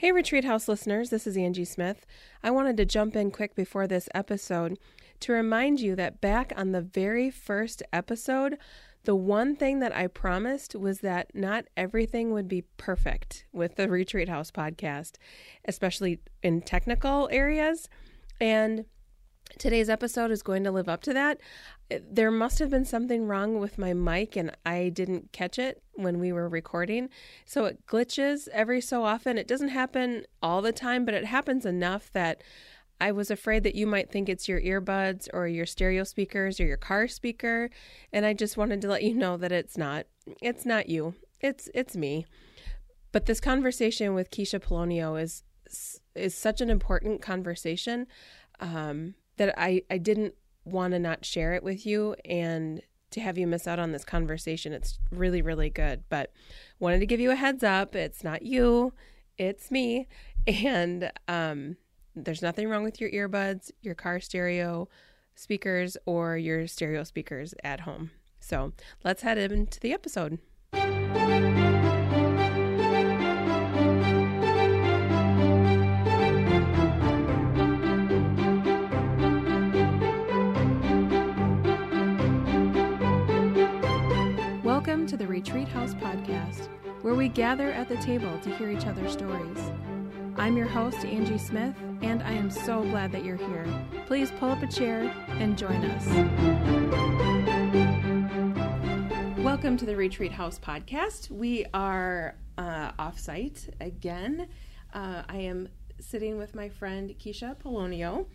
Hey, Retreat House listeners, this is Angie Smith. I wanted to jump in quick before this episode to remind you that back on the very first episode, the one thing that I promised was that not everything would be perfect with the Retreat House podcast, especially in technical areas. And today's episode is going to live up to that. There must have been something wrong with my mic and I didn't catch it when we were recording. So it glitches every so often. It doesn't happen all the time, but it happens enough that I was afraid that you might think it's your earbuds or your stereo speakers or your car speaker, and I just wanted to let you know that it's not. It's not you. It's it's me. But this conversation with Keisha Polonio is is such an important conversation um, that I I didn't want to not share it with you and to have you miss out on this conversation. It's really really good, but wanted to give you a heads up. It's not you. It's me. And um there's nothing wrong with your earbuds, your car stereo speakers, or your stereo speakers at home. So let's head into the episode. To the Retreat House podcast, where we gather at the table to hear each other's stories. I'm your host, Angie Smith, and I am so glad that you're here. Please pull up a chair and join us. Welcome to the Retreat House podcast. We are uh, offsite again. Uh, I am sitting with my friend Keisha Polonio,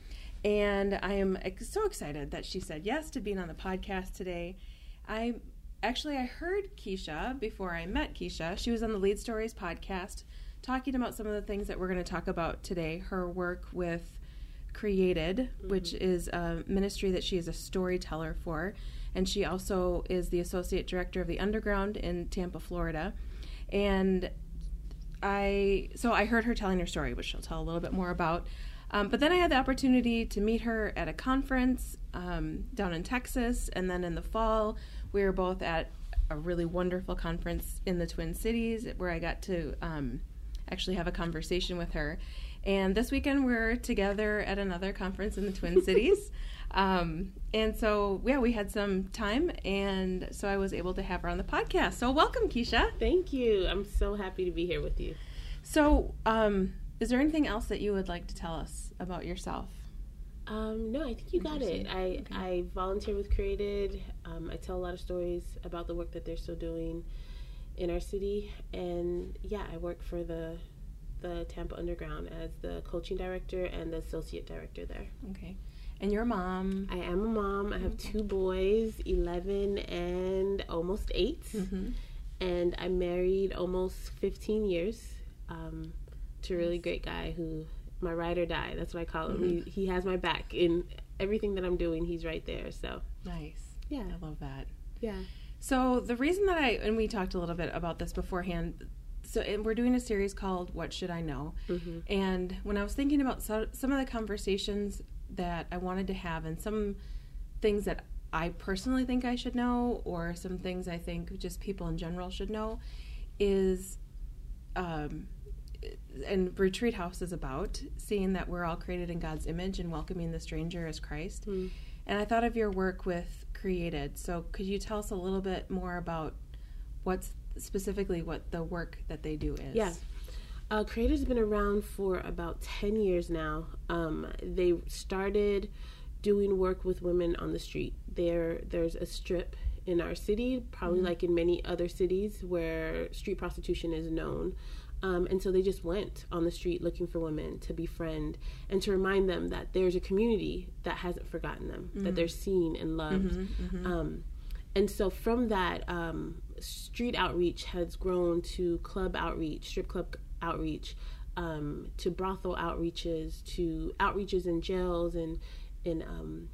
and I am so excited that she said yes to being on the podcast today. I actually I heard Keisha before I met Keisha. She was on the Lead Stories podcast talking about some of the things that we're going to talk about today. Her work with Created, mm-hmm. which is a ministry that she is a storyteller for, and she also is the associate director of the Underground in Tampa, Florida. And I so I heard her telling her story, which she'll tell a little bit more about. Um, but then I had the opportunity to meet her at a conference um, down in Texas, and then in the fall we were both at a really wonderful conference in the Twin Cities where I got to um, actually have a conversation with her. And this weekend we're together at another conference in the Twin Cities. Um, and so, yeah, we had some time, and so I was able to have her on the podcast. So, welcome, Keisha. Thank you. I'm so happy to be here with you. So, um, is there anything else that you would like to tell us about yourself? Um, no, I think you got it. I, okay. I volunteer with Created. Um, I tell a lot of stories about the work that they're still doing in our city, and yeah, I work for the the Tampa Underground as the coaching director and the associate director there. Okay. And your mom? I am a mom. I have two boys, 11 and almost 8. Mm-hmm. And I'm married almost 15 years um, to a really great guy who, my ride or die, that's what I call him. Mm-hmm. He, he has my back in everything that I'm doing, he's right there. So, nice. Yeah. I love that. Yeah. So the reason that I and we talked a little bit about this beforehand. So we're doing a series called "What Should I Know," mm-hmm. and when I was thinking about so, some of the conversations that I wanted to have, and some things that I personally think I should know, or some things I think just people in general should know, is, um, and Retreat House is about seeing that we're all created in God's image and welcoming the stranger as Christ. Mm. And I thought of your work with created. So could you tell us a little bit more about what's specifically what the work that they do is? Yeah. Uh, Created's been around for about 10 years now. Um, they started doing work with women on the street. There, there's a strip in our city, probably mm-hmm. like in many other cities where street prostitution is known. Um, and so they just went on the street looking for women to befriend and to remind them that there's a community that hasn't forgotten them, mm-hmm. that they're seen and loved. Mm-hmm, mm-hmm. Um, and so from that, um, street outreach has grown to club outreach, strip club outreach, um, to brothel outreaches, to outreaches in jails and in um,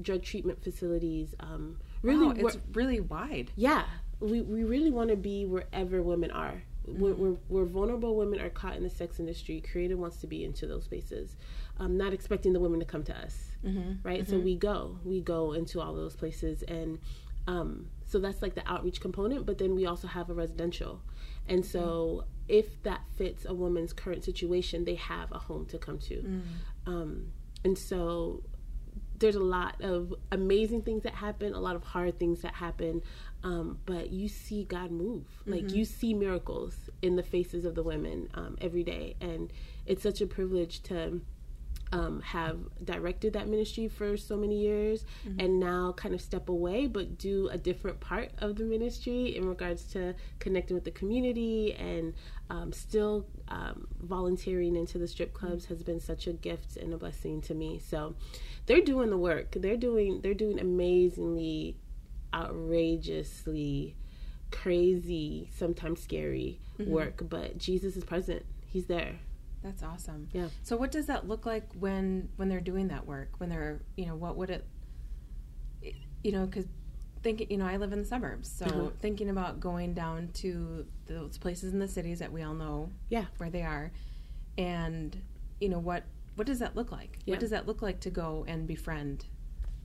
drug treatment facilities. Um, really, wow, it's really wide. Yeah, we, we really want to be wherever women are where, where, where, vulnerable women are caught in the sex industry, Created wants to be into those spaces, um, not expecting the women to come to us, mm-hmm. right? Mm-hmm. So we go, we go into all those places, and Um, so that's like the outreach component, but then we also have a residential. And so if that fits a woman's current situation, they have a home to come to. Mm. Um, and so there's a lot of amazing things that happen, a lot of hard things that happen, um, but you see God move. Like you see miracles in the faces of the women um, every day, and it's such a privilege to um, have directed that ministry for so many years, and now kind of step away, but do a different part of the ministry in regards to connecting with the community and um, still um, volunteering into the strip clubs has been such a gift and a blessing to me. So they're doing the work. They're doing they're doing amazingly, outrageously, crazy, sometimes scary work. But Jesus is present. He's there. That's awesome. Yeah. So what does that look like when when they're doing that work? When they're, you know, what would it you know, cuz thinking, you know, I live in the suburbs. So Uh-huh. thinking about going down to those places in the cities that we all know Yeah. where they are and you know what what does that look like? Yeah. What does that look like to go and befriend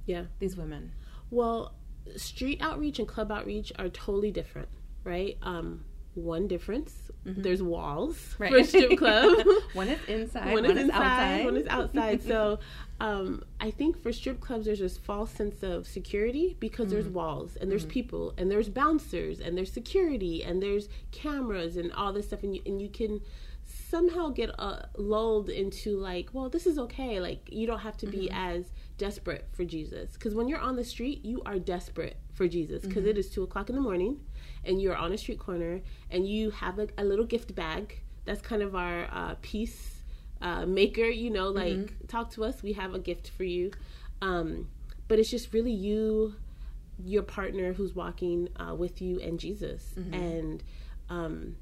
Yeah. these women? Well, street outreach and club outreach are totally different, right? Um, one difference: there's walls for a strip club. one is inside, one, one, is inside, outside. one is outside. so, um, I think for strip clubs, there's this false sense of security because there's walls and there's people and there's bouncers and there's security and there's cameras and all this stuff, and you and you can somehow get uh, lulled into like, well, this is okay. Like you don't have to be as desperate for Jesus because when you're on the street, you are desperate for Jesus because is two o'clock in the morning and you're on a street corner and you have a, a little gift bag. That's kind of our uh, peace uh, maker. You know, like talk to us. We have a gift for you. Um, but it's just really you, your partner who's walking uh, with you, and Jesus, and um,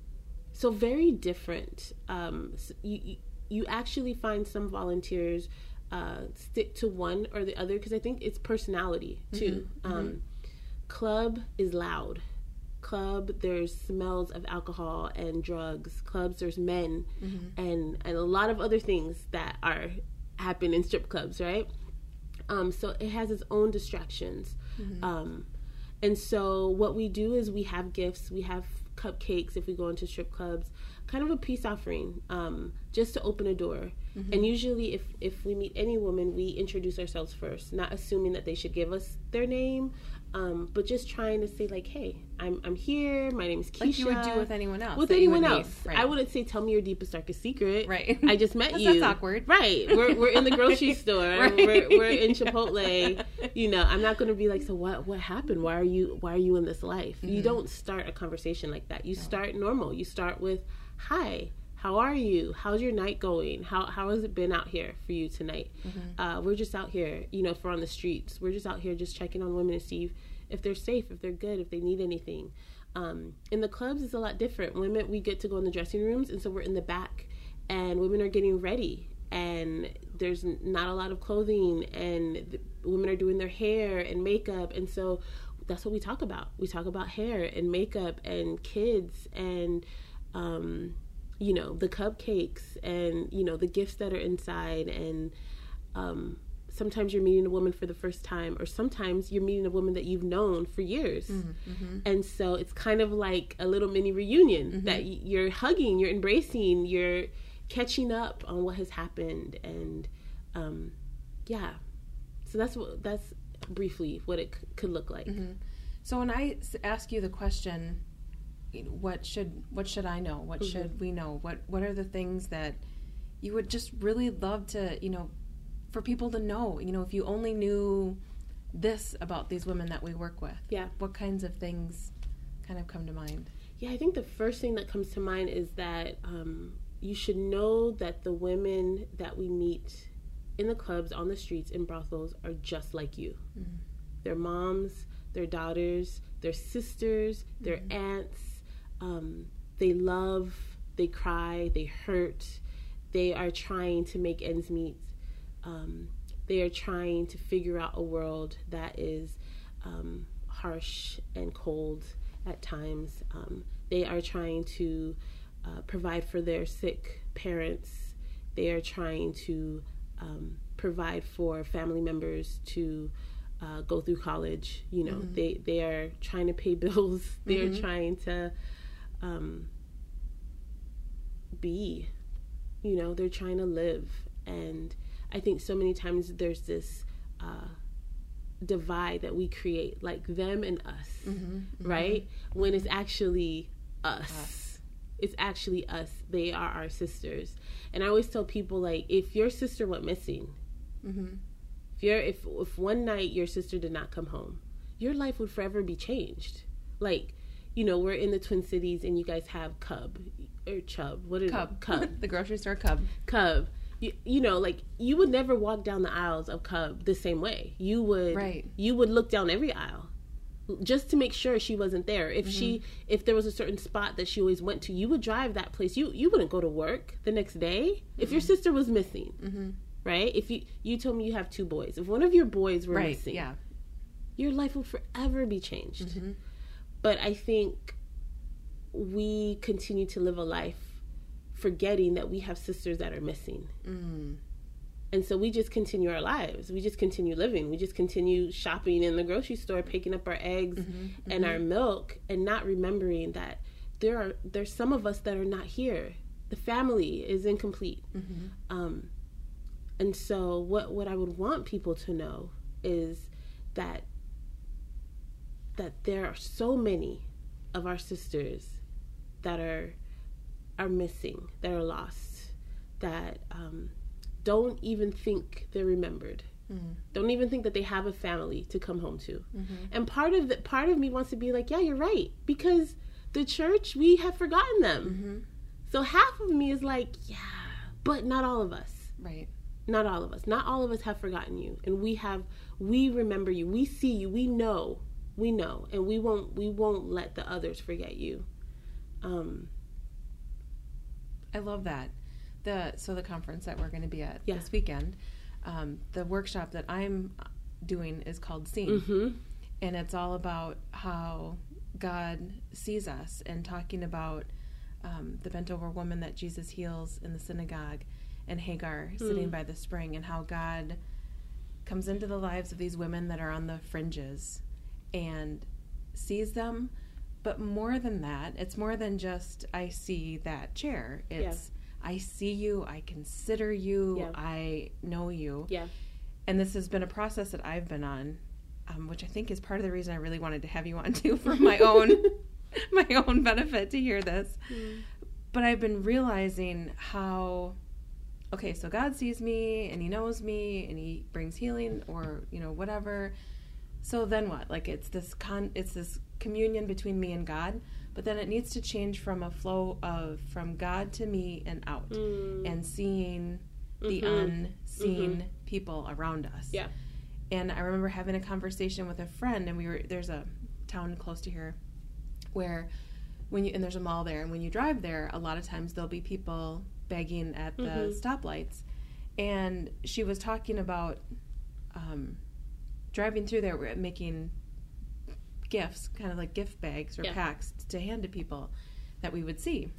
so very different. Um, s- you, you you actually find some volunteers uh, stick to one or the other because I think it's personality too. Um, club is loud. Club there's smells of alcohol and drugs. Clubs there's men and and a lot of other things that are happen in strip clubs, right? Um, so it has its own distractions. Um, and so what we do is we have gifts, we have cupcakes if we go into strip clubs, kind of a peace offering, um, just to open a door. And usually if if we meet any woman, we introduce ourselves first, not assuming that they should give us their name, um, but just trying to say like, hey, I'm I'm here. My name is Keisha. like you would do with anyone else. With that you would anyone else, Right. I wouldn't say, "Tell me your deepest, darkest secret." Right. I just met That's- you. that's awkward. Right. We're, we're in the grocery store. Right. We're, we're in Chipotle. You know, I'm not going to be like, "So what? What happened? Why are you? Why are you in this life?" Mm-hmm. You don't start a conversation like that. You start normal. You start with, "Hi." How are you? How's your night going? How how has it been out here for you tonight? Mm-hmm. Uh, we're just out here, you know, if we're on the streets. We're just out here just checking on women to see if, if they're safe, if they're good, if they need anything. Um, in the clubs, it's a lot different. Women, we get to go in the dressing rooms, and so we're in the back, and women are getting ready, and there's not a lot of clothing, and the women are doing their hair and makeup, and so that's what we talk about. We talk about hair and makeup and kids and um, you know the cupcakes and you know the gifts that are inside and um, sometimes you're meeting a woman for the first time or sometimes you're meeting a woman that you've known for years. And so it's kind of like a little mini reunion that you're hugging you're embracing you're catching up on what has happened and um, yeah. So that's what that's briefly what it c- could look like. So when I s- ask you the question, you know, what should what should I know? What Mm-hmm. should we know? What what are the things that you would just really love to, you know, for people to know? You know, if you only knew this about these women that we work with, yeah what kinds of things kind of come to mind? Yeah, I think the first thing that comes to mind is that um, you should know that the women that we meet in the clubs, on the streets, in brothels are just like you. They're moms, they're daughters, they're sisters, they're aunts. Um, they love, they cry, they hurt. They are trying to make ends meet. Um, they are trying to figure out a world that is um, harsh and cold at times. Um, they are trying to uh, provide for their sick parents. They are trying to um, provide for family members to uh, go through college. You know, mm-hmm. they they are trying to pay bills. They're mm-hmm. trying to um, be. You know, they're trying to live, and I think so many times there's this. Uh, divide that we create like them and us mm-hmm, mm-hmm. right when it's actually us. us it's actually us they are our sisters and i always tell people like if your sister went missing mm-hmm. if you're if if one night your sister did not come home your life would forever be changed like you know we're in the twin cities and you guys have cub or chub what is cub it? cub the grocery store cub cub you, you know like you would never walk down the aisles of cub the same way you would right you would look down every aisle just to make sure she wasn't there if mm-hmm. she if there was a certain spot that she always went to you would drive that place you you wouldn't go to work the next day mm-hmm. if your mm-hmm. sister was missing mm-hmm. right if you you told me you have two boys if one of your boys were right, missing yeah your life will forever be changed mm-hmm. But i think we continue to live a life forgetting that we have sisters that are missing. Mm. And so we just continue our lives. We just continue living. We just continue shopping in the grocery store, picking up our eggs mm-hmm, and mm-hmm. our milk, and not remembering that there are there's some of us that are not here. The family is incomplete. Mm-hmm. Um, and so what what I would want people to know is that that there are so many of our sisters that are are missing, that are lost, that um, don't even think they're remembered. Mm-hmm. Don't even think that they have a family to come home to. Mm-hmm. And part of the part of me wants to be like, yeah, you're right, because the church we have forgotten them. Mm-hmm. So half of me is like, yeah, but not all of us. Right. Not all of us. Not all of us have forgotten you, and we have. We remember you. We see you. We know. We know, and we won't. We won't let the others forget you. Um, I love that. The so the conference that we're going to be at yeah. this weekend, um, the workshop that I'm doing is called Seen, mm-hmm. and it's all about how God sees us and talking about um, the bent over woman that Jesus heals in the synagogue and Hagar mm. sitting by the spring and how God comes into the lives of these women that are on the fringes and sees them but more than that, it's more than just I see that chair. It's yeah. I see you, I consider you, yeah. I know you. Yeah. And this has been a process that I've been on, um, which I think is part of the reason I really wanted to have you on too for my own my own benefit to hear this. Mm. But I've been realizing how okay, so God sees me and he knows me and he brings healing or, you know, whatever. So then what? Like it's this con it's this communion between me and God, but then it needs to change from a flow of from God to me and out mm. and seeing the mm-hmm. unseen mm-hmm. people around us. Yeah. And I remember having a conversation with a friend and we were there's a town close to here where when you and there's a mall there and when you drive there a lot of times there'll be people begging at the mm-hmm. stoplights and she was talking about um, driving through there we're making gifts, kind of like gift bags or yeah. packs to hand to people that we would see.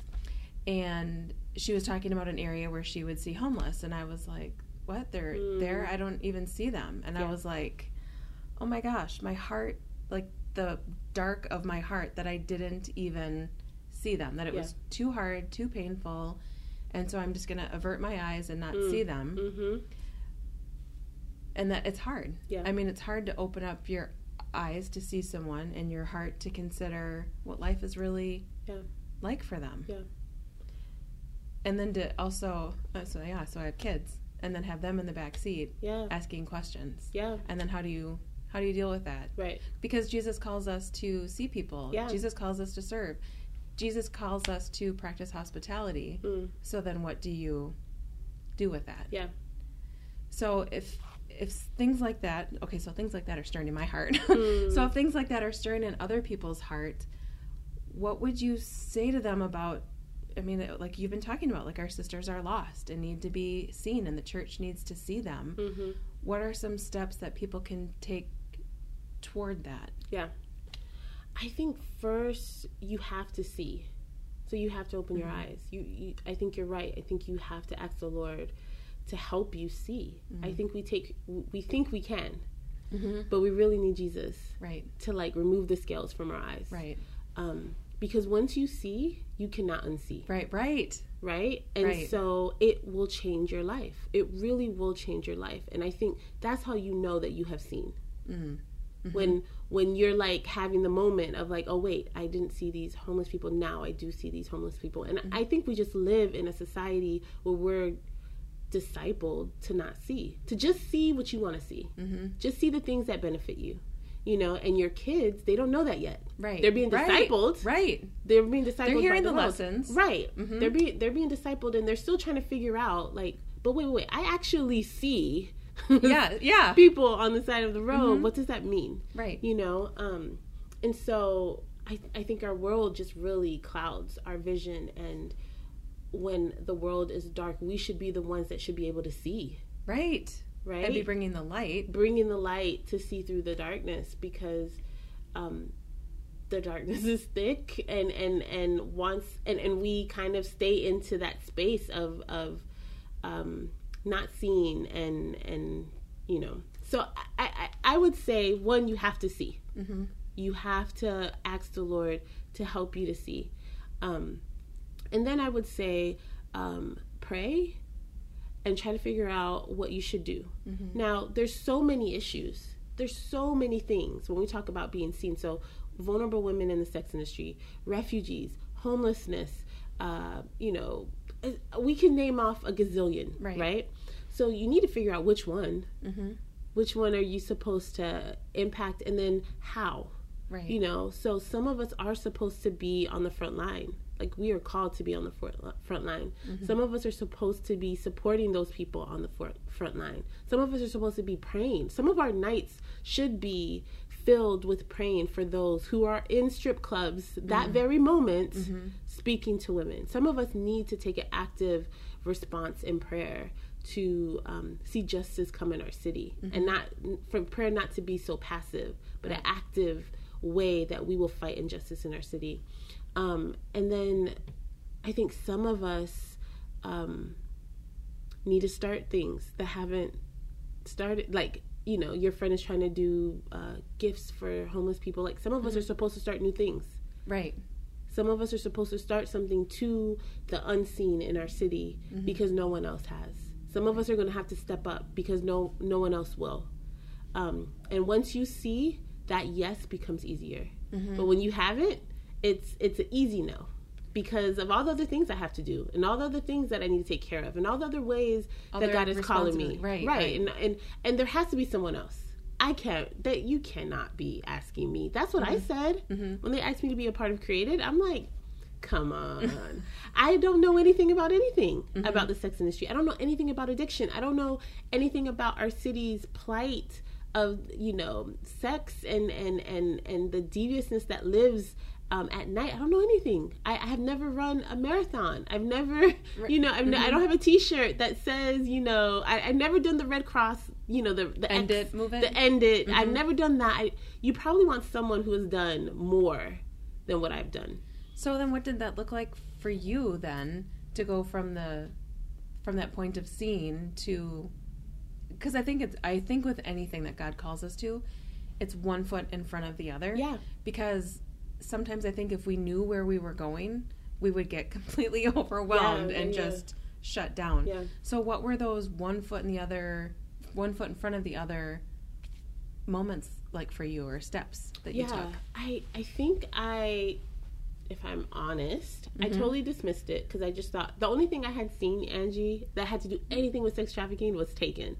And she was talking about an area where she would see homeless, and I was like, "What? They're mm. there? I don't even see them." And yeah. I was like, "Oh my gosh, my heart, like the dark of my heart, that I didn't even see them. That it yeah. was too hard, too painful." And so I'm just going to avert my eyes and not mm. see them. Mm-hmm and that it's hard. Yeah. I mean, it's hard to open up your eyes to see someone and your heart to consider what life is really yeah. like for them. Yeah. And then to also, uh, so yeah, so I have kids, and then have them in the back seat, yeah, asking questions, yeah. And then how do you how do you deal with that? Right. Because Jesus calls us to see people. Yeah. Jesus calls us to serve. Jesus calls us to practice hospitality. Mm. So then, what do you do with that? Yeah. So if if things like that, okay, so things like that are stirring in my heart. Mm. so if things like that are stirring in other people's heart, what would you say to them about? I mean, like you've been talking about, like our sisters are lost and need to be seen, and the church needs to see them. Mm-hmm. What are some steps that people can take toward that? Yeah, I think first you have to see, so you have to open mm-hmm. your eyes. You, you, I think you're right. I think you have to ask the Lord to help you see. Mm-hmm. I think we take we think we can. but we really need Jesus Right. to like remove the scales from our eyes. Right. Um, because once you see, you cannot unsee. Right. Right. right? And Right. so it will change your life. It really will change your life. And I think that's how you know that you have seen. When when you're like having the moment of like, oh wait, I didn't see these homeless people. Now I do see these homeless people. And I think we just live in a society where we're discipled to not see, to just see what you want to see, mm-hmm. just see the things that benefit you. You know, and your kids, they don't know that yet. Right. They're being discipled Right. they're being discipled. They're hearing the world. lessons. right? Mm-hmm. They're being they're being discipled, and they're still trying to figure out like, but wait, wait, wait. I actually see, Yeah. Yeah. people on the side of the road. Mm-hmm. What does that mean? Right. You know, um, and so I I think our world just really clouds our vision, and when the world is dark, we should be the ones that should be able to see, Right. right? And be bringing the light. bringing the light to see through the darkness because um, the darkness is thick and and and once and and we kind of stay into that space of of um, not seeing and and you know so I, I I would say one you have to see you have to ask the Lord to help you to see um, and then I would say um, pray and try to figure out what you should do. Now, there's so many issues. There's so many things when we talk about being seen. So, vulnerable women in the sex industry, refugees, homelessness, uh, you know, we can name off a gazillion, Right. right? So, you need to figure out which one. Which one are you supposed to impact and then how? Right. You know, so some of us are supposed to be on the front line. Like we are called to be on the front front line. Mm-hmm. Some of us are supposed to be supporting those people on the front front line. Some of us are supposed to be praying. Some of our nights should be filled with praying for those who are in strip clubs that mm-hmm. very moment mm-hmm. speaking to women. Some of us need to take an active response in prayer to um, see justice come in our city and not for prayer not to be so passive but an active way that we will fight injustice in our city um, and then i think some of us um, need to start things that haven't started like you know your friend is trying to do uh, gifts for homeless people like some of us are supposed to start new things Right. some of us are supposed to start something to the unseen in our city because no one else has. Some of us are going to have to step up because no no one else will. Um, and once you see that yes becomes easier, but when you haven't, it's it's an easy no because of all the other things I have to do and all the other things that I need to take care of and all the other ways that God is calling me. Right, right, right. And, and and there has to be someone else. I can't that you cannot be asking me. That's what I mm-hmm. said mm-hmm. when they asked me to be a part of Created. I'm like, come on. I don't know anything about anything mm-hmm. about the sex industry. I don't know anything about addiction. I don't know anything about our city's plight of you know sex and and and and the deviousness that lives um, at night. I don't know anything. I, I have never run a marathon. I've never, you know, I've, I don't have a T-shirt that says, you know, I, I've never done the Red Cross, you know, the the End X- it movement? the end it. I've never done that. I, you probably want someone who has done more than what I've done. So then, what did that look like for you then to go from the from that point of seeing to? Because I think it's I think with anything that God calls us to, it's one foot in front of the other. Yeah. Because sometimes I think if we knew where we were going, we would get completely overwhelmed Yeah, and yeah. just shut down. Yeah. So what were those one foot in the other, one foot in front of the other moments like for you or steps that you yeah, took? I I think I, if I'm honest, I Mm-hmm. totally dismissed it because I just thought the only thing I had seen Angie that had to do anything with sex trafficking was Taken,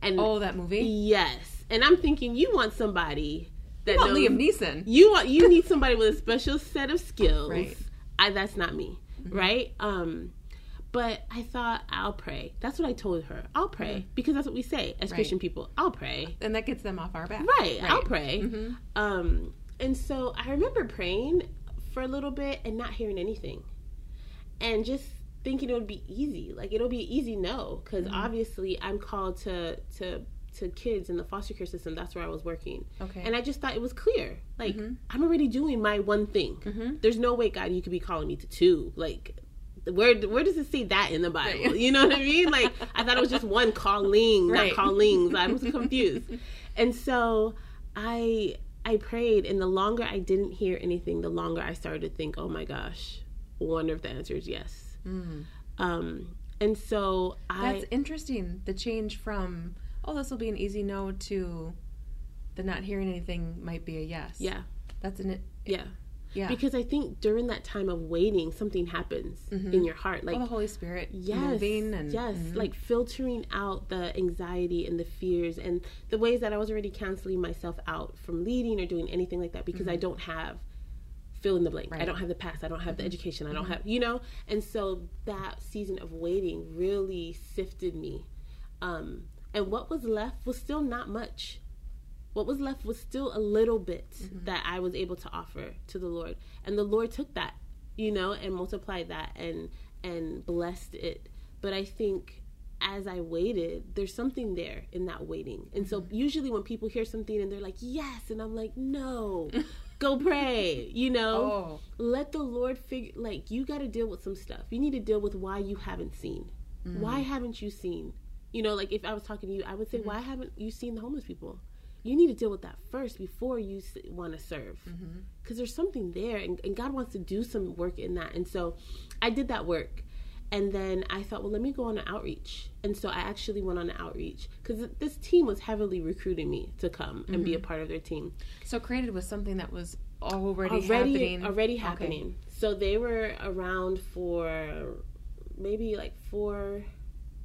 and Oh, that movie. yes, and I'm thinking you want somebody that knows Liam Neeson. you want you need somebody with a special set of skills. Right. I, that's not me, Mm-hmm. right? Um, but I thought I'll pray. That's what I told her. I'll pray because that's what we say as Right. Christian people. I'll pray. and that gets them off our back. Right, I'll pray. Mhm. Um, and so I remember praying for a little bit and not hearing anything, and just thinking it would be easy. Like it'll be easy no, because Mm-hmm. obviously I'm called to to to kids in the foster care system. That's where I was working. Okay. And I just thought it was clear. Like Mm-hmm. I'm already doing my one thing. There's no way, God, you could be calling me to two. Like where where does it say that in the Bible? Right. You know what I mean? Like I thought it was just one calling, right. not callings. I was confused. and so I I prayed and the longer I didn't hear anything, the longer I started to think, "Oh my gosh, wonder if the answer is yes." Mm. Um and so I That's interesting. The change from, "Oh, this will be an easy no" to the not hearing anything might be a yes. Yeah. That's an it, yeah. Yeah. Because I think during that time of waiting, something happens mm-hmm. in your heart. Like oh, the Holy Spirit yes, moving and yes, mm-hmm. like filtering out the anxiety and the fears and the ways that I was already canceling myself out from leading or doing anything like that because mm-hmm. I don't have fill in the blank. Right. I don't have the past. I don't have the mm-hmm. education. I don't mm-hmm. have you know. And so that season of waiting really sifted me. Um, and what was left was still not much what was left was still a little bit mm-hmm. that I was able to offer to the Lord. And the Lord took that, you know, and multiplied that and and blessed it. But I think as I waited, there's something there in that waiting. And so mm-hmm. usually when people hear something and they're like, "Yes," and I'm like, "No." Go pray, you know? Oh. Let the Lord figure like you got to deal with some stuff. You need to deal with why you haven't seen. Mm-hmm. Why haven't you seen? You know, like if I was talking to you, I would say, mm-hmm. "Why haven't you seen the homeless people?" you need to deal with that first before you want to serve because mm-hmm. there's something there and, and, god wants to do some work in that and so i did that work and then i thought well let me go on an outreach and so i actually went on an outreach because this team was heavily recruiting me to come mm-hmm. and be a mm-hmm. part of their team so created was something that was already already happening already happening okay. so they were around for maybe like four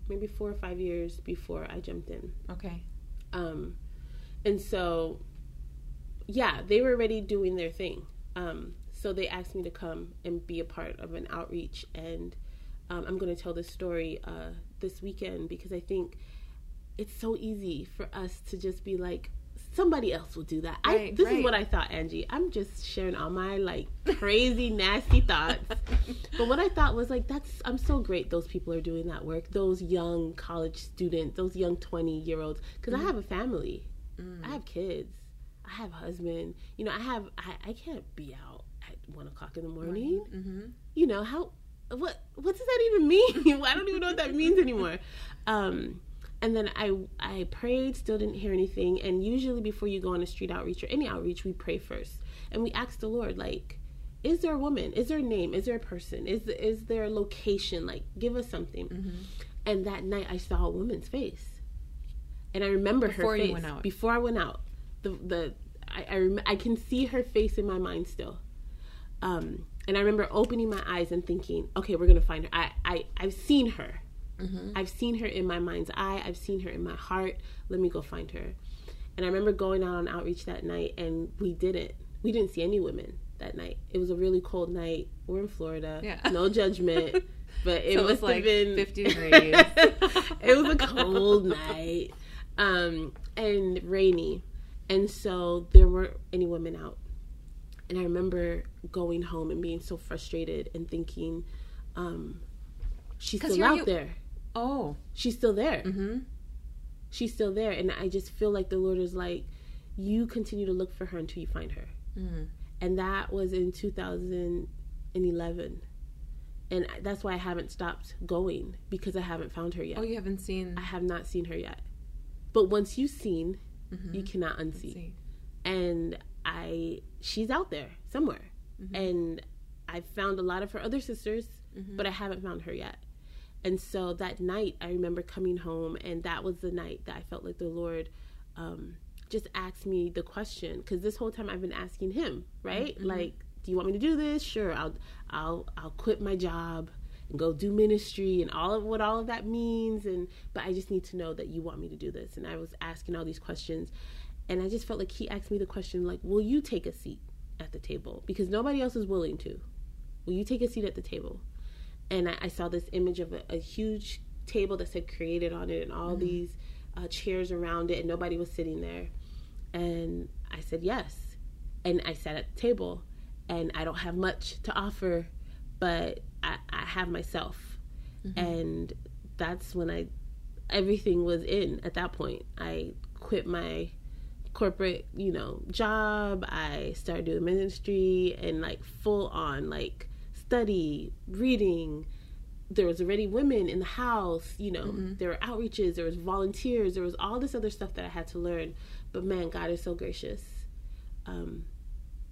maybe four or five years before i jumped in okay um and so, yeah, they were already doing their thing. Um, so they asked me to come and be a part of an outreach. And um, I'm going to tell this story uh, this weekend because I think it's so easy for us to just be like, somebody else will do that. Right, I, this right. is what I thought, Angie. I'm just sharing all my like crazy, nasty thoughts. But what I thought was like, that's I'm so great. Those people are doing that work. Those young college students, those young 20 year olds, because mm-hmm. I have a family. Mm. I have kids. I have a husband. You know, I have. I, I can't be out at one o'clock in the morning. Mm-hmm. You know how? What? What does that even mean? I don't even know what that means anymore. Um, and then I I prayed, still didn't hear anything. And usually, before you go on a street outreach or any outreach, we pray first, and we ask the Lord, like, is there a woman? Is there a name? Is there a person? Is is there a location? Like, give us something. Mm-hmm. And that night, I saw a woman's face and I remember before her face went out. before I went out. The the I I, rem- I can see her face in my mind still. Um, and I remember opening my eyes and thinking, okay, we're gonna find her. I I I've seen her. Mm-hmm. I've seen her in my mind's eye. I've seen her in my heart. Let me go find her. And I remember going out on outreach that night, and we didn't. We didn't see any women that night. It was a really cold night. We're in Florida. Yeah. No judgment. But it, so it was like been 50 degrees. it was a cold night um, and rainy. And so there weren't any women out. And I remember going home and being so frustrated and thinking, um, she's still out you... there. Oh. She's still there. Mm-hmm. She's still there. And I just feel like the Lord is like, you continue to look for her until you find her. Mm-hmm. And that was in 2011 and that's why I haven't stopped going because I haven't found her yet. Oh, you haven't seen? I have not seen her yet. But once you've seen, mm-hmm. you cannot unsee. And I, she's out there somewhere, mm-hmm. and I found a lot of her other sisters, mm-hmm. but I haven't found her yet. And so that night, I remember coming home, and that was the night that I felt like the Lord um, just asked me the question because this whole time I've been asking Him, right? Mm-hmm. Like, do you want me to do this? Sure, I'll, I'll, I'll quit my job and go do ministry and all of what all of that means and but I just need to know that you want me to do this and I was asking all these questions and I just felt like he asked me the question like will you take a seat at the table because nobody else is willing to will you take a seat at the table and I, I saw this image of a, a, huge table that said created on it and all mm-hmm. these uh, chairs around it and nobody was sitting there and I said yes and I sat at the table and I don't have much to offer but I, I have myself. Mm-hmm. And that's when I everything was in at that point. I quit my corporate, you know, job. I started doing ministry and like full on like study, reading, there was already women in the house you know mm-hmm. there were outreaches there was volunteers there was all this other stuff that i had to learn. But man god is so gracious. Um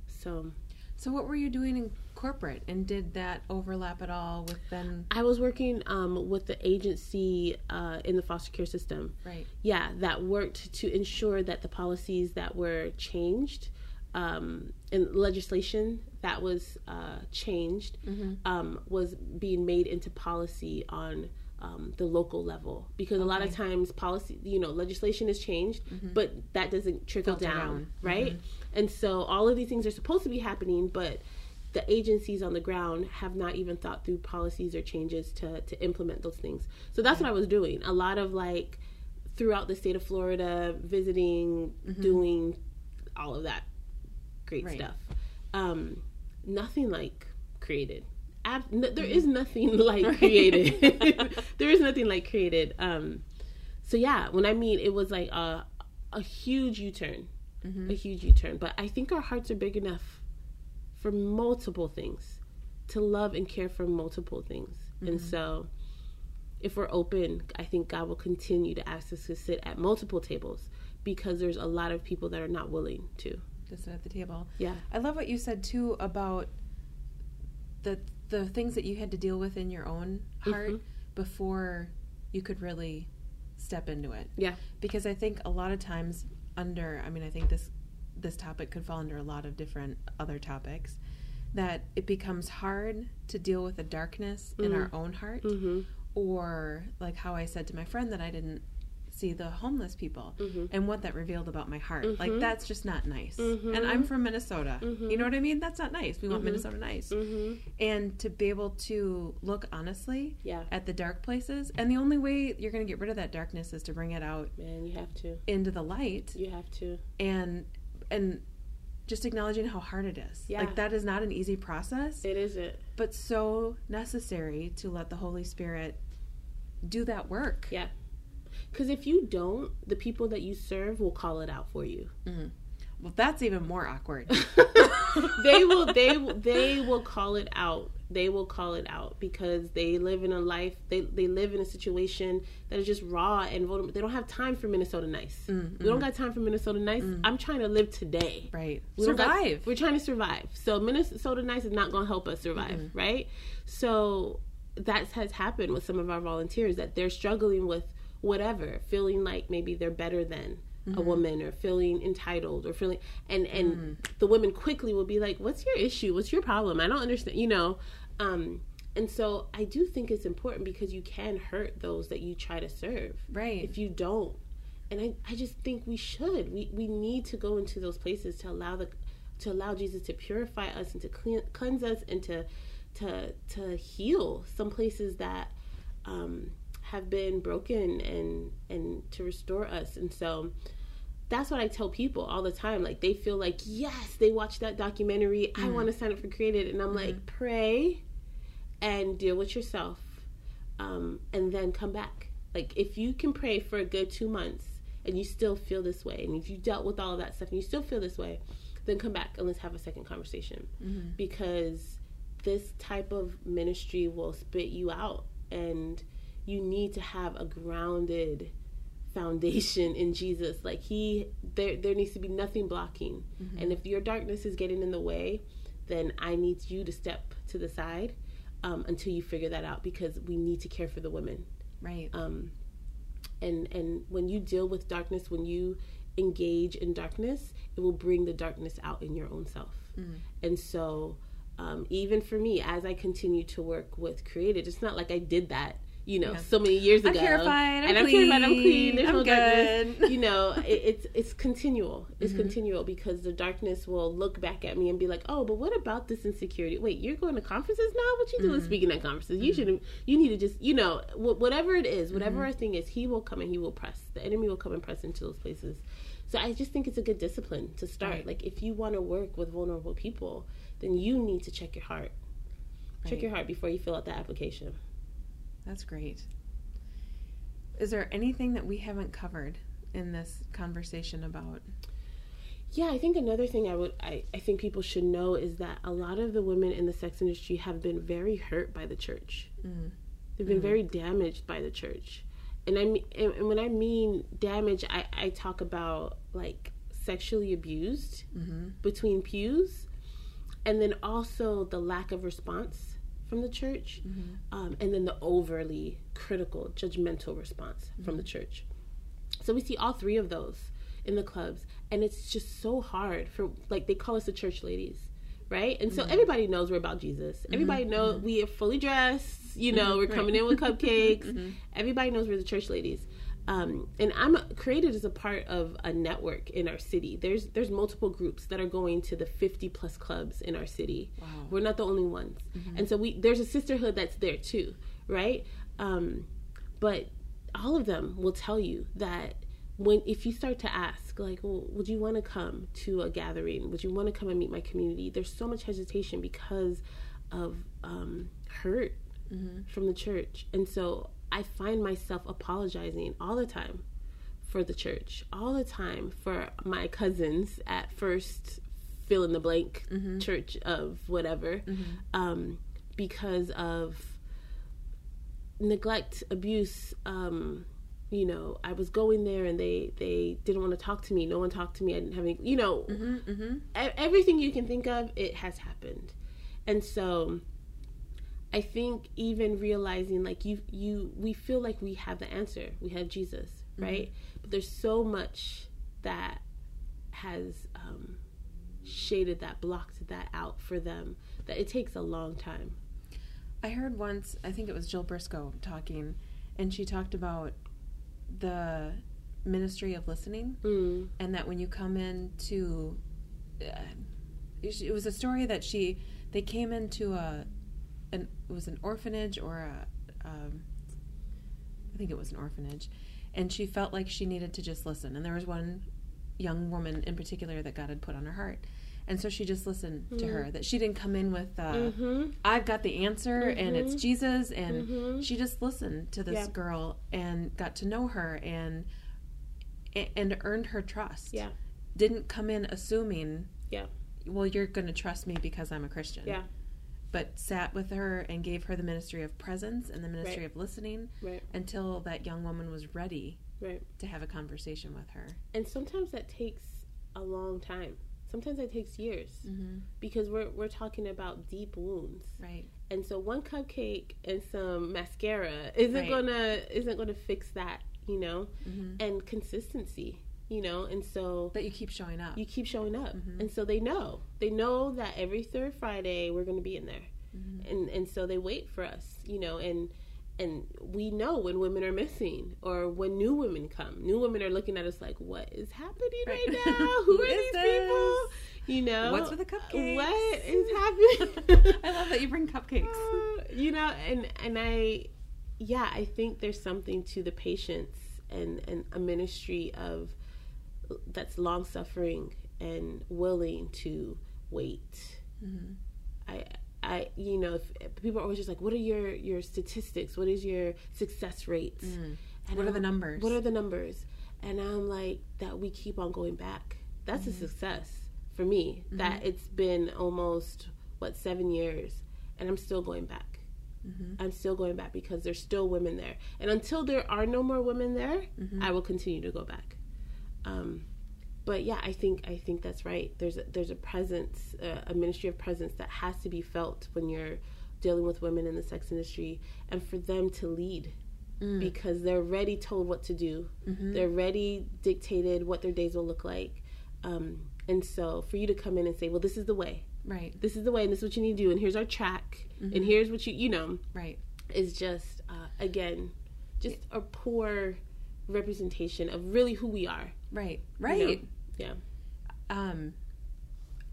so. So what were you doing in corporate and did that overlap at all with then? I was working um, with the agency uh, in the foster care system. Right. Yeah that worked to ensure that the policies that were changed um, in legislation that was uh, changed mm-hmm. um, was being made into policy on um, the local level because okay. a lot of times policy you know legislation is changed mm-hmm. but that doesn't trickle down, down, right mm-hmm. and so all of these things are supposed to be happening but the agencies on the ground have not even thought through policies or changes to to implement those things so that's what i was doing a lot of like throughout the state of florida visiting mm-hmm. doing all of that great right. stuff. Um, nothing like created. Ab- no, there is nothing like created. there is nothing like created. Um, so yeah, when I mean it was like a a huge U turn, mm-hmm. a huge U turn. But I think our hearts are big enough for multiple things, to love and care for multiple things, mm-hmm. and so if we're open, I think God will continue to ask us to sit at multiple tables because there's a lot of people that are not willing to to sit at the table. Yeah. I love what you said too about the the things that you had to deal with in your own heart mm-hmm. before you could really step into it. Yeah. Because I think a lot of times under I mean I think this this topic could fall under a lot of different other topics that it becomes hard to deal with the darkness mm-hmm. in our own heart mm-hmm. or like how I said to my friend that I didn't see the homeless people mm-hmm. and what that revealed about my heart. Mm-hmm. Like that's just not nice. Mm-hmm. And I'm from Minnesota. Mm-hmm. You know what I mean? That's not nice. We want mm-hmm. Minnesota nice. Mm-hmm. And to be able to look honestly yeah. at the dark places, and the only way you're going to get rid of that darkness is to bring it out. Man, you have to into the light. You have to. And and just acknowledging how hard it is. Yeah. Like that is not an easy process. It isn't. But so necessary to let the Holy Spirit do that work. Yeah. Because if you don't, the people that you serve will call it out for you. Mm-hmm. Well, that's even more awkward. they will. They they will call it out. They will call it out because they live in a life. They they live in a situation that is just raw and vulnerable. They don't have time for Minnesota nice. Mm-hmm. We don't got time for Minnesota nice. Mm-hmm. I'm trying to live today. Right. We survive. Got, we're trying to survive. So Minnesota nice is not going to help us survive. Right. So that has happened with some of our volunteers that they're struggling with whatever, feeling like maybe they're better than mm-hmm. a woman or feeling entitled or feeling and and mm-hmm. the women quickly will be like, "What's your issue? What's your problem? I don't understand." You know, um, and so I do think it's important because you can hurt those that you try to serve. Right. If you don't. And I, I just think we should. We we need to go into those places to allow the to allow Jesus to purify us and to clean, cleanse us and to to to heal some places that um, have been broken and and to restore us and so that's what I tell people all the time. Like they feel like, yes, they watched that documentary. Mm-hmm. I want to sign up for Created, and I'm mm-hmm. like, pray and deal with yourself, um, and then come back. Like if you can pray for a good two months and you still feel this way, and if you dealt with all of that stuff and you still feel this way, then come back and let's have a second conversation mm-hmm. because this type of ministry will spit you out and you need to have a grounded foundation in Jesus. Like he there there needs to be nothing blocking. Mm-hmm. And if your darkness is getting in the way, then I need you to step to the side um, until you figure that out because we need to care for the women. Right. Um and and when you deal with darkness, when you engage in darkness, it will bring the darkness out in your own self. Mm. And so um, even for me, as I continue to work with Created, it's not like I did that you know, yeah. so many years ago. I'm purified. I'm and I'm clean. I'm clean. There's I'm no good. darkness. You know, it, it's it's continual. It's mm-hmm. continual because the darkness will look back at me and be like, "Oh, but what about this insecurity? Wait, you're going to conferences now? What you doing mm-hmm. speaking at conferences? You mm-hmm. should. You need to just, you know, whatever it is, whatever mm-hmm. our thing is, he will come and he will press. The enemy will come and press into those places. So I just think it's a good discipline to start. Right. Like if you want to work with vulnerable people, then you need to check your heart. Right. Check your heart before you fill out the application. That's great. Is there anything that we haven't covered in this conversation about? Yeah, I think another thing I would I, I think people should know is that a lot of the women in the sex industry have been very hurt by the church. Mm. They've been very damaged by the church. And I mean, and, and when I mean damage, I, I talk about like sexually abused between pews, and then also the lack of response from the church, mm-hmm. um, and then the overly critical, judgmental response from the mm-hmm. church. So we see all three of those in the clubs, and it's just so hard for like they call us the church ladies, right? And so mm-hmm. everybody knows we're about Jesus. Everybody knows we are fully dressed. You know, we're coming in with cupcakes. Everybody knows we're the church ladies. Um, and I'm created as a part of a network in our city. There's there's multiple groups that are going to the 50 plus clubs in our city. We're not the only ones, and so we there's a sisterhood that's there too, right? Um, but all of them will tell you that when if you start to ask like well, would you want to come to a gathering? Would you want to come and meet my community? There's so much hesitation because of um, hurt from the church. And so i find myself apologizing all the time for the church all the time for my cousins at first fill in the blank church of whatever um, because of neglect abuse um you know i was going there and they they didn't want to talk to me no one talked to me i didn't have any you know e- everything you can think of it has happened. And so i think even realizing like you you we feel like we have the answer. We have jesus right? But there's so much that has um shaded that blocked that out for them that it takes a long time. I heard once, I think it was Jill Briscoe talking, and she talked about the ministry of listening, mm. and that when you come into, uh, it was a story that she they came into a, an it was an orphanage or a, um, I think it was an orphanage, and she felt like she needed to just listen, and there was one young woman in particular that God had put on her heart. And so she just listened to her. That she didn't come in with, uh, Mhm. "I've got the answer and it's Mhm. Jesus," and Mhm. she just listened to this Yeah. girl and got to know her and and earned her trust. Yeah. Didn't come in assuming, Yeah. well, you're going to trust me because I'm a Christian. Yeah. But sat with her and gave her the ministry of presence and the ministry Right. of listening Right. until that young woman was ready Right. to have a conversation with her. And sometimes that takes a long time. Sometimes that takes years Mm-hmm. because we're we're talking about deep wounds. Right. And so one cupcake and some mascara isn't gonna isn't gonna fix that, you know. Mm-hmm. And consistency, you know. And so But you keep showing up. you keep showing up, Mhm. and so they know they know that every third Friday we're gonna be in there, Mhm. and and so they wait for us, you know. And and we know when women are missing or when new women come. New women are looking at us like, "What is happening right, Right. now? Who Who are these this? people?" You know, What's with the cupcakes? What is happening? I love that you bring cupcakes. Uh, you know, and and I, yeah, I think there's something to the patience and and a ministry of that's long suffering and willing to wait. Mm-hmm. I I you know if, people are always just like, what are your your statistics? What is your success rate? Mm. What are the I'm- numbers? What are the numbers? And I'm like that we keep on going back. That's Mm-hmm. a success for me. That it's been almost what seven years, and I'm still going back. Mm-hmm. I'm still going back because there's still women there, and until there are no more women there, Mm-hmm. I will continue to go back. Um, but yeah, I think I think that's right. There's a, there's a presence, uh, a ministry of presence that has to be felt when you're dealing with women in the sex industry, and for them to lead Mm. because they're already told what to do. Mm-hmm. They're already dictated what their days will look like. Um, and so for you to come in and say, well, this is the way, Right. this is the way, and this is what you need to do, and here's our track, Mm-hmm. and here's what you, you know, Right. is just, uh, again, just a poor representation of really who we are. Right. you Right. know? Yeah. Um,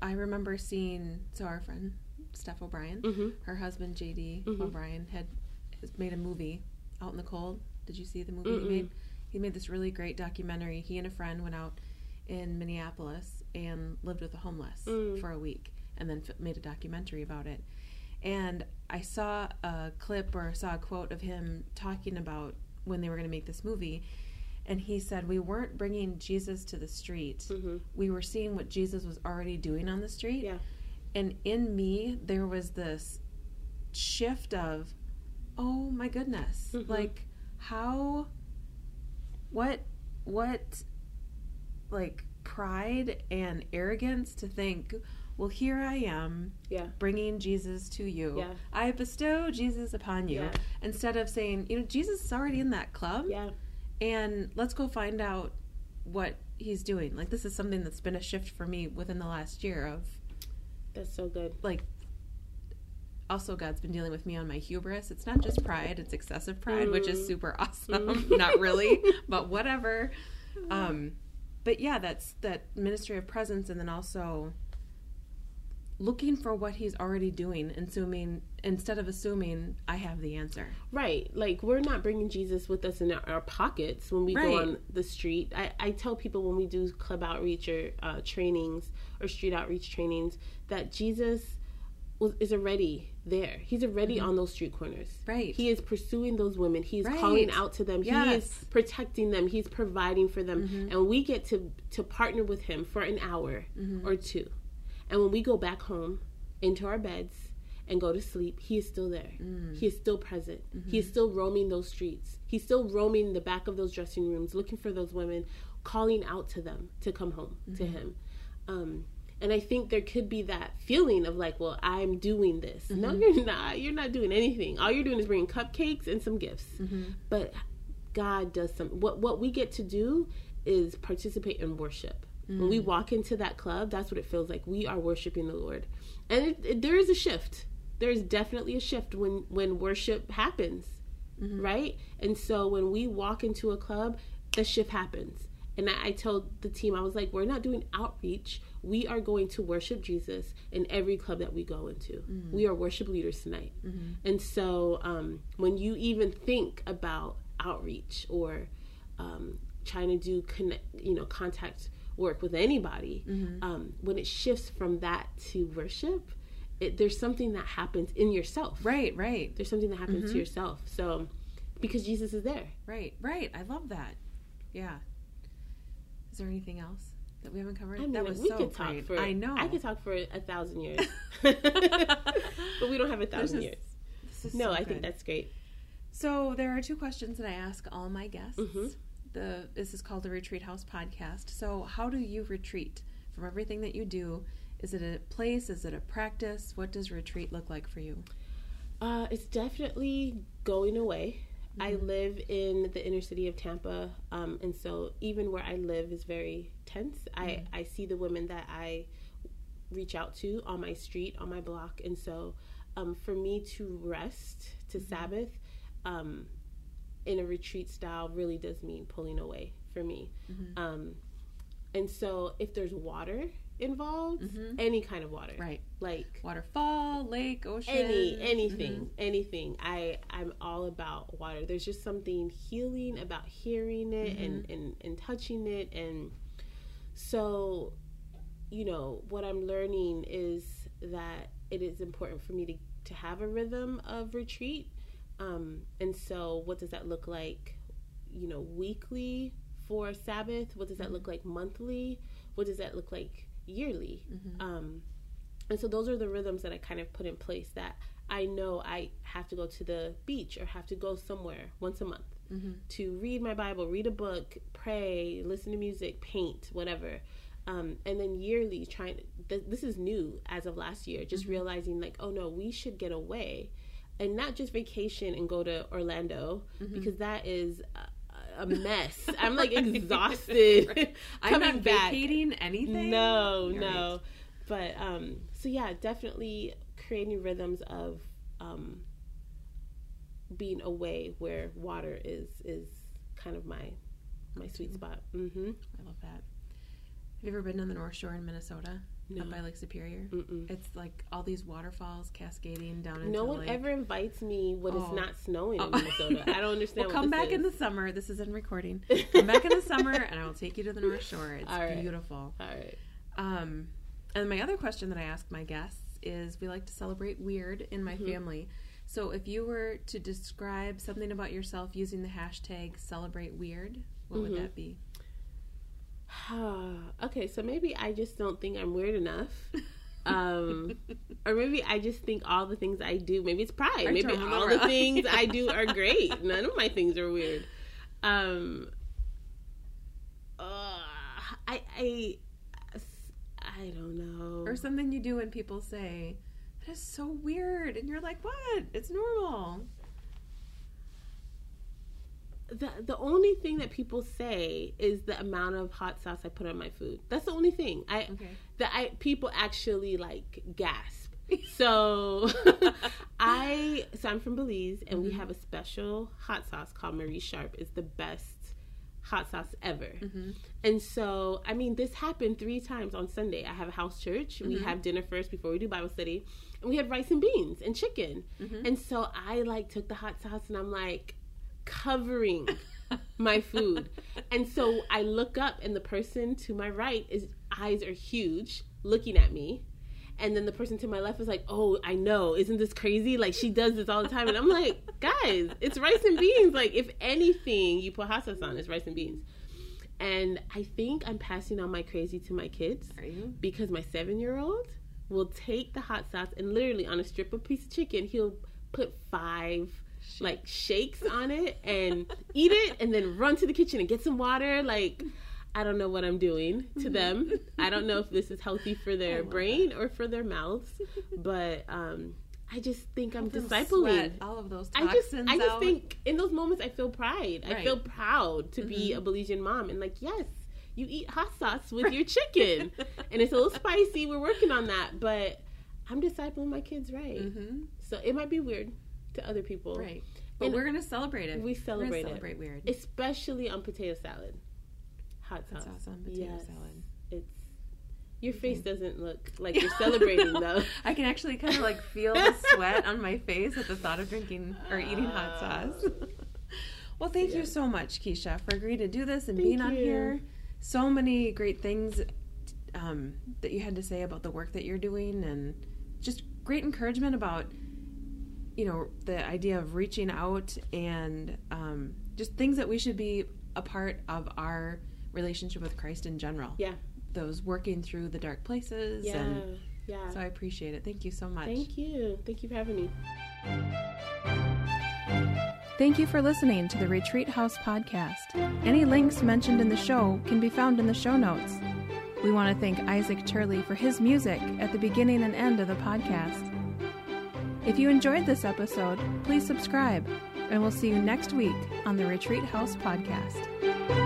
I remember seeing so our friend Steph O'Brien, Mm-hmm. her husband JD Mhm. O'Brien had has made a movie out in the cold. Did you see the movie Mm-mm. he made? He made this really great documentary. He and a friend went out in Minneapolis and lived with the homeless Mm. for a week, and then f- made a documentary about it. And I saw a clip or saw a quote of him talking about when they were going to make this movie. And he said, We weren't bringing Jesus to the street. Mm-hmm. We were seeing what Jesus was already doing on the street. Yeah. And in me, there was this shift of, oh my goodness. Mhm. Like how what what like pride and arrogance to think, well here I am Yeah. bringing Jesus to you. Yeah. I bestow Jesus upon you Yeah. instead of saying, you know, Jesus is already in that club Yeah. And let's go find out what he's doing. Like this is something that's been a shift for me within the last year of That's so good. like also God's been dealing with me on my hubris. It's not just pride, it's excessive pride, which is Mm. super awesome. Mm. not really, but whatever. Um but yeah, that's that ministry of presence and then also looking for what he's already doing assuming instead of assuming I have the answer. Right. Like we're not bringing Jesus with us in our, our pockets when we Right. go on the street. I, I tell people when we do club outreach or uh, trainings or street outreach trainings that Jesus was, is already there. He's already on those street corners. Mm-hmm. Right. He is pursuing those women. He's Right. calling out to them. He is protecting them. He's providing for them. Mm-hmm. And we get to to partner with him for an hour Mm-hmm. or two. And when we go back home into our beds and go to sleep, he is still there. Mm. He is still present. He Mm-hmm. is still roaming those streets. He's still roaming the back of those dressing rooms, looking for those women, calling out to them to come home to Mm-hmm. him. Um, and I think there could be that feeling of like, well, I'm doing this. No, Mm-hmm. you're not. You're not doing anything. All you're doing is bringing cupcakes and some gifts. Mm-hmm. But God does some. What what we get to do is participate in worship. When we walk into that club, that's what it feels like. We are worshiping the Lord, and it, it, there is a shift. There is definitely a shift when when worship happens, right? And so when we walk into a club, the shift happens. And I, I told the team, I was like, we're not doing outreach. We are going to worship Jesus in every club that we go into. We are worship leaders tonight. And so um, when you even think about outreach or um, trying to do connect, you know, contact work with anybody, um, when it shifts from that to worship, it, there's something that happens in yourself. Right, right. There's something that happens to yourself. So because Jesus is there. Right, right. I love that. Yeah. Is there anything else that we haven't covered? I mean, that was we so could talk great. for. I know. I could talk for a thousand years, but we don't have a thousand is- years. No, so I think that's great. So there are two questions that I ask all my guests. Mhm. The this is called the Retreat House podcast. So how do you retreat from everything that you do? Is it a place? Is it a practice? What does retreat look like for you? Uh, it's definitely going away. I live in the inner city of Tampa, um, and so even where I live is very tense. I, I see the women that I reach out to on my street, on my block, and so um, for me to rest, to Sabbath, um, in a retreat style really does mean pulling away for me. Mm-hmm. Um, and so if there's water involved, mm-hmm. any kind of water, Right. like Waterfall, lake, ocean. any mm-hmm. anything anything. I i'm all about water. There's just something healing about hearing it and, and and touching it. And so you know what i'm learning is that it is important for me to to have a rhythm of retreat um and so what does that look like you know weekly for sabbath? What does that look like monthly? What does that look like yearly? Um and so those are the rhythms that I kind of put in place that I know I have to go to the beach or have to go somewhere once a month to read my Bible, read a book, pray, listen to music, paint, whatever. Um, and then yearly, trying th- this is new as of last year, just realizing like, oh no, we should get away and not just vacation and go to Orlando because that is a, mess. I'm like exhausted I'm coming not back. vacating anything. No, You're no. But um so yeah, definitely creating rhythms of um being away where water is is kind of my my sweet spot. Mhm. I love that. Have you ever been on the North Shore in Minnesota? No. Up by Lake Superior? Mm-mm. It's like all these waterfalls cascading down No the one lake. ever invites me when Oh. it's not snowing Oh. in Minnesota. I don't understand. Well, come back in the summer. This is in recording. Come back in the summer, and I will take you to the North Shore. It's All right. beautiful. All right. Um, and my other question that I ask my guests is: We like to celebrate weird in my Mhm. family. So, if you were to describe something about yourself using the hashtag Celebrate Weird, what Mhm. would that be? Okay, so maybe I just don't think I'm weird enough. Um, or maybe I just think all the things I do, maybe it's pride. Maybe all the things I do are great. None of my things are weird. Um, uh, I, I, I don't know. or something you do when people say that is so weird and you're like what it's normal the the only thing that people say is the amount of hot sauce I put on my food. That's the only thing. I Okay. that I people actually like gasp. So I so I'm from Belize and we mm-hmm. have a special hot sauce called Marie Sharp. It's the best hot sauce ever. Mm-hmm. And so I mean this happened three times on Sunday. I have a house church. We mm-hmm. have dinner first before we do Bible study. And we have rice and beans and chicken. And so I like took the hot sauce and I'm like covering my food. And so I look up and the person to my right is eyes are huge looking at me. And then the person to my left is like, "Oh, I know. Isn't this crazy? Like she does this all the time." And I'm like, "Guys, it's rice and beans. Like if anything you put hot sauce on, it's rice and beans." And I think I'm passing on my crazy to my kids are you because my seven year old will take the hot sauce and literally on a strip of piece of chicken, he'll put five like shakes on it and eat it and then run to the kitchen and get some water. Like, I don't know what I'm doing to them. I don't know if this is healthy for their brain or for their mouths, but um, I just think I'm discipling. all of those I just, I just out. think in those moments I feel pride. I feel proud to be a Belizean mom, and like, yes, you eat hot sauce with your chicken, and it's a little spicy. We're working on that, but I'm discipling my kids right. Mhm. So it might be weird to other people, right but And we're gonna celebrate it we We're celebrate it. weird especially on potato salad. Hot sauce. Hot sauce on potato Yes. salad. It's your face doesn't look like you're celebrating though. I can actually kind of like feel the sweat on my face at the thought of drinking or eating hot sauce. well, thank Yeah. you so much, Keisha, for agreeing to do this and Thank being on you. here. So many great things um, that you had to say about the work that you're doing, and just great encouragement about you know the idea of reaching out and um, just things that we should be a part of our relationship with Christ in general. Yeah. Those working through the dark places. Yeah. And Yeah. so I appreciate it. Thank you so much. Thank you. Thank you for having me. Thank you for listening to the Retreat House podcast. Any links mentioned in the show can be found in the show notes. We want to thank Isaac Turley for his music at the beginning and end of the podcast. If you enjoyed this episode, please subscribe, and we'll see you next week on the Retreat House podcast.